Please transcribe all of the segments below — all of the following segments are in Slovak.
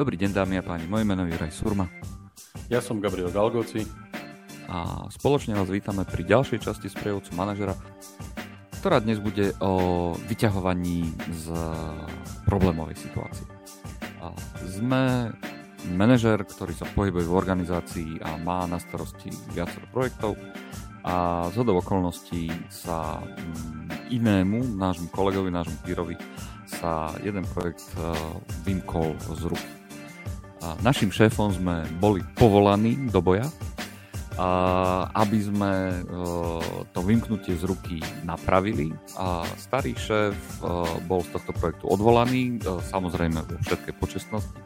Dobrý deň dámy a páni, moje meno je Raj Surma. Ja som Gabriel Galgoci. A spoločne vás vítame pri ďalšej časti sprievodcu manažera, ktorá dnes bude o vyťahovaní z problémovej situácie. A sme manažer, ktorý sa pohybuje v organizácii a má na starosti viacero projektov a z hodov okolností sa mm, inému, nášmu kolegovi, nášmu pírovi, sa jeden projekt uh, vymkol z ruky. A našim šéfom sme boli povolaní do boja, a aby sme uh, to vymknutie z ruky napravili. A starý šéf uh, bol z tohto projektu odvolaný, uh, samozrejme vo všetkej počestnosti.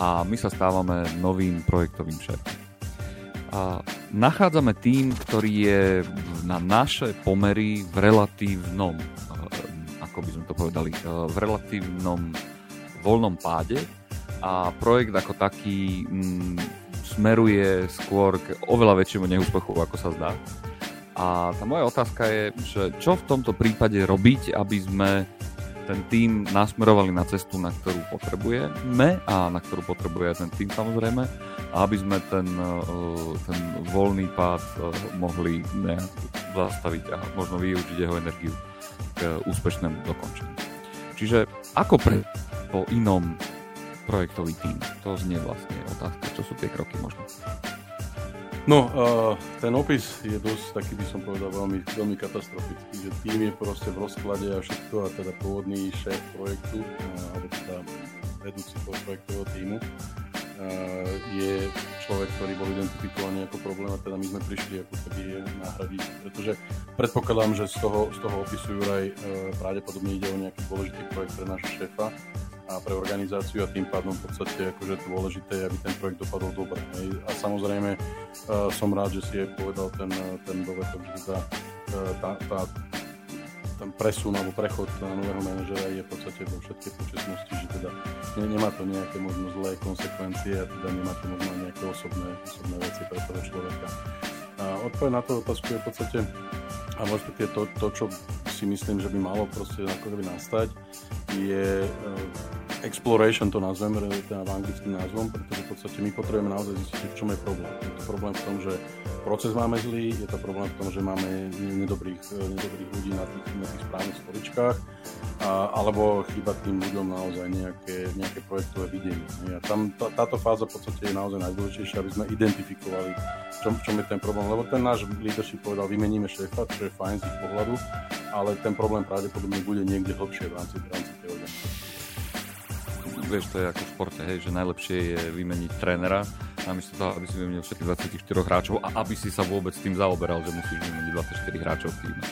A my sa stávame novým projektovým šéfom. A nachádzame tým, ktorý je na naše pomery v relatívnom ako by sme to povedali, v relatívnom voľnom páde a projekt ako taký mm, smeruje skôr k oveľa väčšiemu neúspechu, ako sa zdá. A tá moja otázka je, že čo v tomto prípade robiť, aby sme ten tým nasmerovali na cestu, na ktorú potrebujeme a na ktorú potrebuje aj ten tým samozrejme a aby sme ten, eh, ten voľný pád eh, mohli zastaviť a možno využiť jeho energiu k úspešnému dokončeniu. Čiže ako pre po inom projektový tým? To znie vlastne otázka, čo sú tie kroky možno. No, uh, ten opis je dosť taký, by som povedal, veľmi, veľmi katastrofický, že tým je proste v rozklade a všetko a teda pôvodný šéf projektu, alebo teda vedúci toho projektového týmu, je človek, ktorý bol identifikovaný ako problém a teda my sme prišli ako keby nahradiť, pretože predpokladám, že z toho, z toho opisu Juraj e, pravdepodobne ide o nejaký dôležitý projekt pre nášho šéfa a pre organizáciu a tým pádom v podstate akože dôležité je, aby ten projekt dopadol dobre. A samozrejme uh, som rád, že si aj povedal ten, ten dovetok, že tá, tá, tá ten presun alebo prechod na nového manažera je v podstate vo všetkej počasnosti, že teda ne, nemá to nejaké možno zlé konsekvencie a teda nemá to možno nejaké osobné, osobné veci pre toho človeka. Odpoveď na to otázku je v podstate, a možno to, to, čo si myslím, že by malo proste ako nastať, je exploration, to nazvem, teda v anglickým názvom, pretože v podstate my potrebujeme naozaj zistiť, v čom je problém. Je to problém v tom, že proces máme zlý, je to problém v tom, že máme nedobrých, nedobrých ľudí na tých, na tých správnych stoličkách, a, alebo chýba tým ľuďom naozaj nejaké, nejaké projektové videnie. A tam tá, táto fáza v podstate je naozaj najdôležitejšia, aby sme identifikovali, v čom, v čom je ten problém. Lebo ten náš leadership povedal, vymeníme šéfa, čo je fajn z ich pohľadu, ale ten problém pravdepodobne bude niekde hlbšie v rámci, v rámci vieš, to je ako v športe, hej, že najlepšie je vymeniť trénera, namiesto toho, aby si vymenil všetkých 24 hráčov a aby si sa vôbec tým zaoberal, že musíš vymeniť 24 hráčov v týme.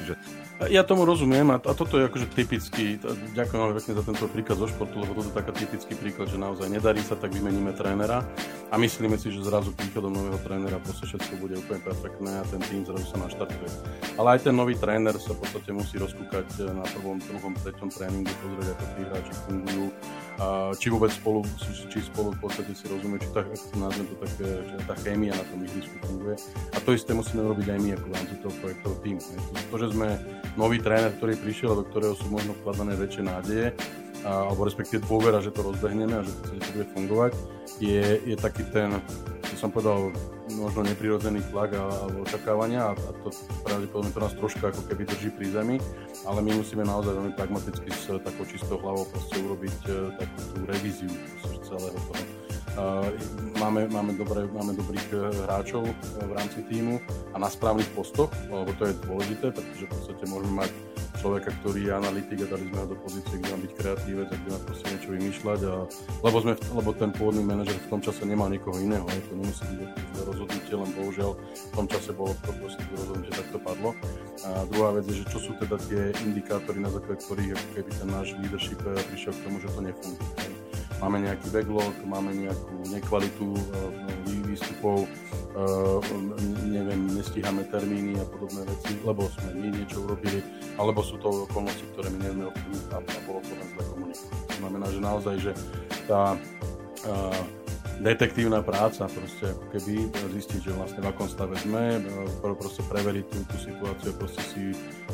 Ja tomu rozumiem a, a toto je akože typický, ďakujem veľmi pekne za tento príklad zo športu, lebo toto je taký typický príklad, že naozaj nedarí sa, tak vymeníme trénera a myslíme si, že zrazu príchodom nového trénera proste všetko bude úplne perfektné a ten tým zrazu sa naštartuje. Ale aj ten nový tréner sa v podstate musí rozkúkať na prvom, druhom, treťom tréningu, pozrieť, ako tí hráči fungujú, a či vôbec spolu, či spolu v podstate si rozumie, či tak, ako nazvem to také, že tá chémia na tom ihrisku funguje. A to isté musíme robiť aj my ako rámci toho projektového týmu. To, že sme nový tréner, ktorý prišiel, do ktorého sú možno vkladané väčšie nádeje, alebo respektíve dôvera, že to rozbehneme a že to, bude fungovať, je, je taký ten, som povedal, možno neprirodzený tlak alebo očakávania a, a to pravdepodobne to nás troška ako keby drží pri zemi, ale my musíme naozaj veľmi pragmaticky s takou čistou hlavou proste urobiť uh, takú tú revíziu celého toho. Uh, máme, máme, dobré, máme dobrých uh, hráčov uh, v rámci týmu a na správnych postoch, lebo to je dôležité, pretože v podstate môžeme mať človeka, ktorý je analytik a dali sme ho do pozície, kde má byť kreatívec a kde má proste niečo vymýšľať. A, lebo, sme, lebo ten pôvodný manažer v tom čase nemal nikoho iného, aj to nemusí byť rozhodnutie, len bohužiaľ v tom čase bolo to proste rozhodnutie, tak to padlo. A druhá vec je, že čo sú teda tie indikátory, na základe ktorých keby ten náš leadership eh, prišiel k tomu, že to nefunguje. Máme nejaký backlog, máme nejakú nekvalitu eh, výstupov, uh, neviem, nestíhame termíny a podobné veci, lebo sme my niečo urobili, alebo sú to okolnosti, ktoré my nevieme ovplyvniť a, a bolo to len zle komunikovať. To znamená, že naozaj, že tá uh, detektívna práca, proste ako keby zistiť, že vlastne v akom stave sme, proste preveriť tú, tú situáciu, proste si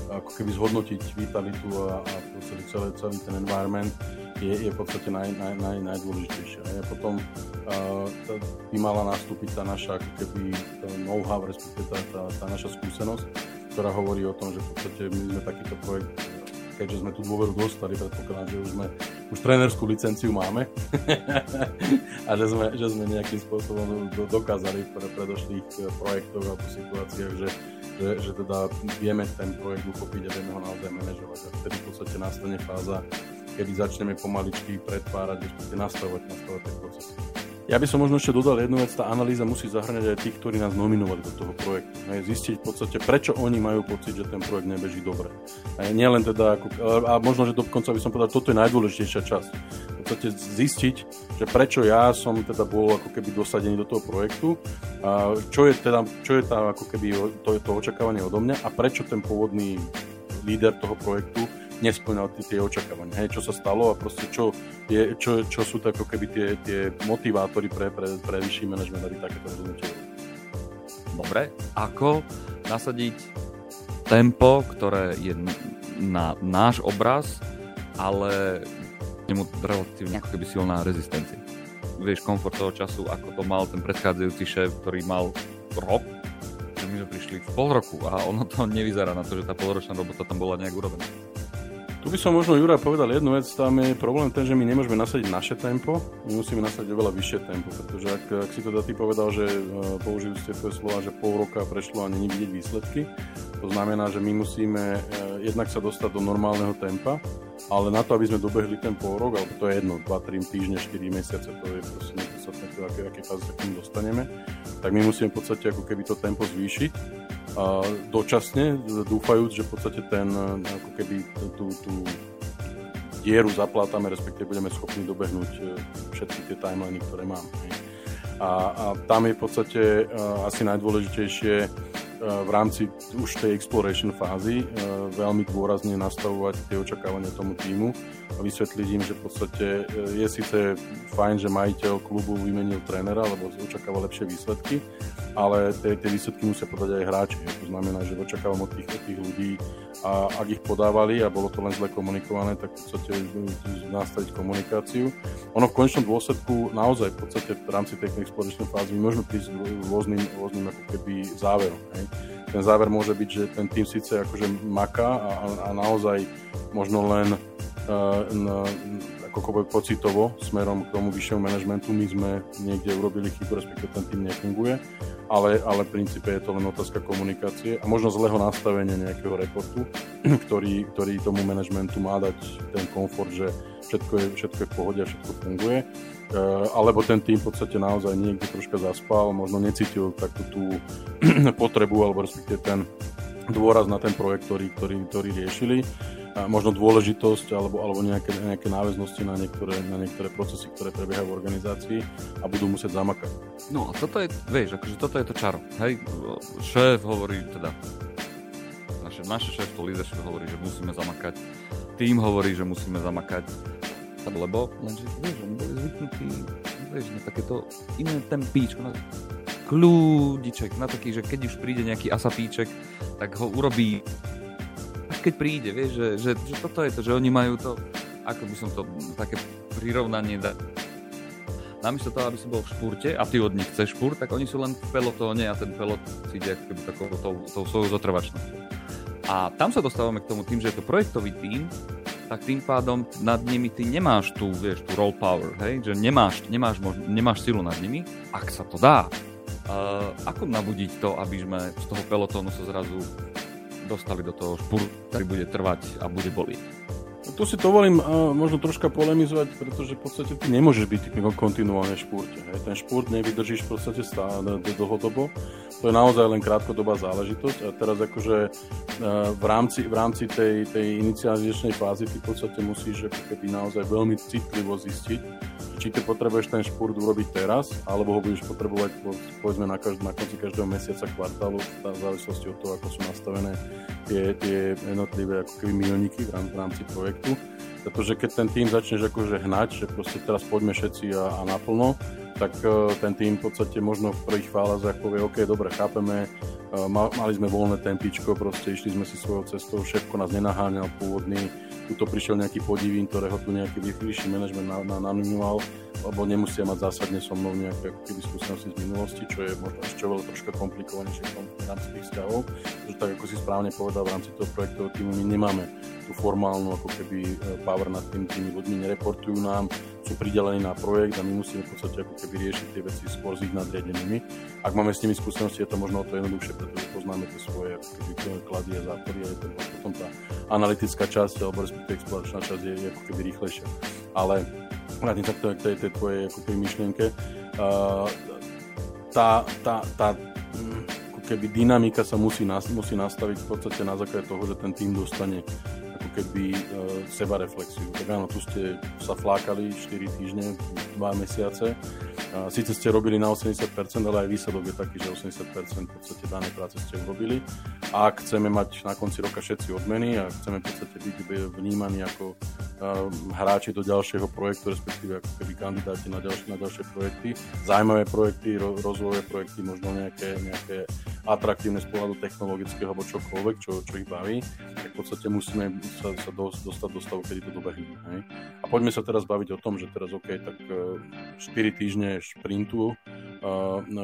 ako keby zhodnotiť vitalitu a, a celý, celý, celý ten environment je, je v podstate naj, naj, naj, najdôležitejšia. A potom uh, by mala nastúpiť tá naša ako keby know-how, respektíve tá, tá, tá naša skúsenosť, ktorá hovorí o tom, že v podstate my sme takýto projekt keďže sme tú dôveru dostali, predpokladám, že už sme už trénerskú licenciu máme a že sme, že sme nejakým spôsobom dokázali pre predošlých eh, projektoch alebo situáciách, že, že, že teda vieme ten projekt uchopiť a vieme ho naozaj manažovať. A vtedy v podstate nastane fáza, kedy začneme pomaličky pretvárať, respektíve nastavovať, nastavovať tie procesy. Ja by som možno ešte dodal jednu vec, tá analýza musí zahrňať aj tých, ktorí nás nominovali do toho projektu. Hej, zistiť v podstate, prečo oni majú pocit, že ten projekt nebeží dobre. Hej, nie len teda, ako, a možno, že dokonca by som povedal, toto je najdôležitejšia časť. V podstate zistiť, že prečo ja som teda bol ako keby dosadený do toho projektu, a čo je teda, čo je tá ako keby to, je to očakávanie odo mňa a prečo ten pôvodný líder toho projektu nesplňal tie, tie očakávania. Hej, čo sa stalo a proste čo, je, čo, čo sú to ako keby tie, tie motivátory pre, pre, pre vyšší manažment, aby takéto rozhodnutie Dobre, ako nasadiť tempo, ktoré je na náš obraz, ale nemu relatívne ako keby silná rezistencia. Vieš, komfort toho času, ako to mal ten predchádzajúci šéf, ktorý mal rok, že my sme prišli v pol roku a ono to nevyzerá na to, že tá polročná robota tam bola nejak urobená. Tu by som možno Jura povedal jednu vec, tam je problém ten, že my nemôžeme nasadiť naše tempo, my musíme nasadiť oveľa vyššie tempo, pretože ak, ak si teda ty povedal, že uh, použijú ste tvoje slova, že pol roka prešlo a není vidieť výsledky, to znamená, že my musíme uh, jednak sa dostať do normálneho tempa, ale na to, aby sme dobehli ten pol rok, alebo to je jedno, 2-3 týždne, 4 mesiace, to je proste nepodstatné, aké, aké fáze sa k ním dostaneme, tak my musíme v podstate ako keby to tempo zvýšiť dočasne, dúfajúc, že v podstate ten, ako keby tú, tú dieru zaplátame, respektíve budeme schopní dobehnúť e, všetky tie timeliny, ktoré mám. A, a tam je v podstate uh, asi najdôležitejšie v rámci už tej exploration fázy uh, veľmi dôrazne nastavovať tie očakávania tomu týmu a vysvetliť im, že v podstate je síce fajn, že majiteľ klubu vymenil trénera, lebo očakáva lepšie výsledky, ale tie, tie výsledky musia podať aj hráči. To znamená, že očakávam od tých, od tých ľudí, a ak ich podávali a bolo to len zle komunikované, tak v podstate nastaviť komunikáciu. Ono v konečnom dôsledku naozaj v podstate v rámci tej exploračnej fázy môžeme prísť rôznym, rôznym ako keby záverom. Hej. Ten záver môže byť, že ten tým síce akože maká a, a naozaj možno len uh, na, ako pocitovo smerom k tomu vyššiemu manažmentu. My sme niekde urobili chybu, respektíve ten tým nefunguje, ale, ale v princípe je to len otázka komunikácie a možno zlého nastavenia nejakého reportu, ktorý, ktorý tomu manažmentu má dať ten komfort, že všetko je, všetko je v pohode a všetko funguje. Uh, alebo ten tým v podstate naozaj niekde troška zaspal, možno necítil takú tú potrebu, alebo respektíve ten dôraz na ten projekt, ktorý, ktorý, ktorý riešili možno dôležitosť alebo, alebo nejaké, nejaké náväznosti na niektoré, na niektoré procesy, ktoré prebiehajú v organizácii a budú musieť zamakať. No a toto je, vieš, akože toto je to čaro. Hej, šéf hovorí teda, naše, naše šéf, to leadership hovorí, že musíme zamakať, tým hovorí, že musíme zamakať, lebo, lenže, vieš, oni boli zvyknutí, vieš, na takéto iné tempíčko, na kľúdiček, na taký, že keď už príde nejaký asapíček, tak ho urobí. Keď príde, vieš, že, že, že toto je to, že oni majú to, ako by som to, také prirovnanie da, namiesto toho, aby si bol v špurte a ty od nich chceš špurt, tak oni sú len v pelotóne a ten pelot si ide ako takou tou, tou svojou zotrvačnosťou. A tam sa dostávame k tomu tým, že je to projektový tým, tak tým pádom nad nimi ty nemáš tú, vieš, tú roll power, hej? že nemáš, nemáš, nemáš silu nad nimi, ak sa to dá. Uh, ako nabudiť to, aby sme z toho pelotónu sa zrazu dostali do toho špúru, ktorý bude trvať a bude bolieť. Tu si dovolím uh, možno troška polemizovať, pretože v podstate ty nemôžeš byť kontinuálne v špúrte. Hej. Ten špúrt nevydržíš v podstate stále dlhodobo. To je naozaj len krátkodobá záležitosť a teraz akože uh, v rámci, v rámci tej, tej inicializačnej fázy ty v podstate musíš keby naozaj veľmi citlivo zistiť, či ty potrebuješ ten špurt urobiť teraz, alebo ho budeš potrebovať povedzme na, každ- na konci každého mesiaca, kvartálu, v závislosti od toho, ako sú nastavené tie, tie jednotlivé ako keby milníky v, rámci projektu. Pretože keď ten tým začneš akože hnať, že proste teraz poďme všetci a, a naplno, tak ten tým v podstate možno v prvých fázach povie, OK, dobre, chápeme, mali sme voľné tempičko, proste išli sme si svojou cestou, šéfko nás nenaháňal pôvodný, tu pričel nejaký podivín, ktorého tu nejaký vyšší manažment nanúňoval, lebo nemusia mať zásadne so mnou nejaké keby skúsenosti z minulosti, čo je možno ešte oveľa troška komplikovanejšie v rámci tých vzťahov. Že tak ako si správne povedal, v rámci toho projektového týmu my nemáme tú formálnu ako keby e, power nad tým, tými ľuďmi nereportujú nám, sú pridelení na projekt a my musíme v podstate ako keby riešiť tie veci skôr s ich nadriadenými. Ak máme s nimi skúsenosti, je to možno o to jednoduchšie, pretože poznáme tie svoje keby klady a zápory a je to potom tá analytická časť alebo respektíve exploračná časť je, ako keby rýchlejšia. Ale vrátim sa k tej, tej, tvojej ako keby myšlienke. Uh, tá, tá, tá ako keby dynamika sa musí, musí nastaviť v podstate na základe toho, že ten tým dostane ako keby uh, seba reflexiu. Tak áno, tu ste sa flákali 4 týždne, 2 mesiace. Uh, Sice ste robili na 80%, ale aj výsledok je taký, že 80% v podstate danej práce ste urobili. A ak chceme mať na konci roka všetci odmeny a chceme v podstate byť vnímaní ako hráči do ďalšieho projektu, respektíve ako keby kandidáti na ďalšie, na ďalšie projekty, zaujímavé projekty, ro, rozvojové projekty, možno nejaké, nejaké atraktívne z pohľadu technologického alebo čokoľvek, čo, čo ich baví, tak v podstate musíme sa, sa do, dostať do stavu, kedy to dobehne. Hej? A poďme sa teraz baviť o tom, že teraz OK, tak 4 e, týždne šprintu uh,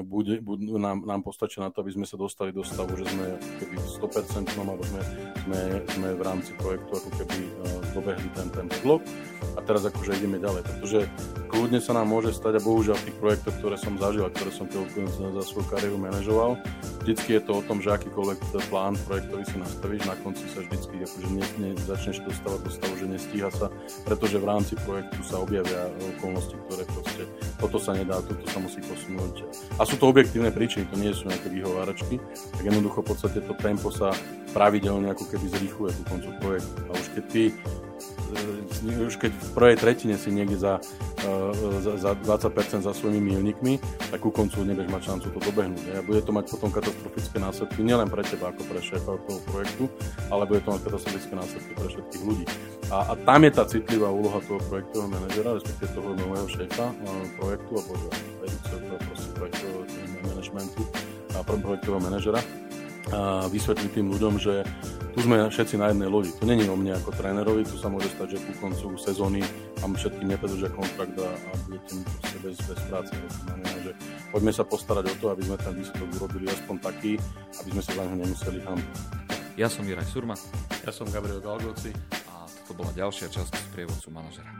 bude, bude, nám, nám postačí na to, aby sme sa dostali do stavu, že sme keby 100% alebo sme, sme, sme v rámci projektu ako keby dobehli ten, ten blok. A teraz akože ideme ďalej, pretože kľudne sa nám môže stať a bohužiaľ v tých projektoch, ktoré som zažil a ktoré som za svoju kariéru manažoval, vždycky je to o tom, že akýkoľvek plán projektový si nastavíš, na konci sa vždycky akože ne, ne, začneš dostávať do stavu, že nestíha sa, pretože v rámci projektu sa objavia okolnosti, ktoré proste toto sa nedá, toto sa musí posunúť. A sú to objektívne príčiny, to nie sú nejaké výhováračky, tak jednoducho v podstate to tempo sa pravidelne ako keby zrýchluje ku koncu projektu. A už keď ty už keď v prvej tretine si niekde za, uh, za, za 20% za svojimi milníkmi, tak ku koncu nebudeš mať šancu to dobehnúť. A bude to mať potom katastrofické následky nielen pre teba ako pre šéfa toho projektu, ale bude to mať katastrofické následky pre všetkých ľudí. A, a tam je tá citlivá úloha toho projektového manažera, respektíve toho nového šéfa uh, projektu, alebo vedúceho projektového manažmentu a projektového manažera, a vysvetliť tým ľuďom, že tu sme všetci na jednej lodi. To není o mne ako trénerovi, tu sa môže stať, že ku koncu sezóny vám všetkým nepredržia kontrakt a, a budete mi bez, bez práce. To znamená, že poďme sa postarať o to, aby sme ten výsledok urobili aspoň taký, aby sme sa za neho nemuseli ham. Ja som Juraj Surma. Ja som Gabriel Galgoci. A toto bola ďalšia časť z prievodcu manažera.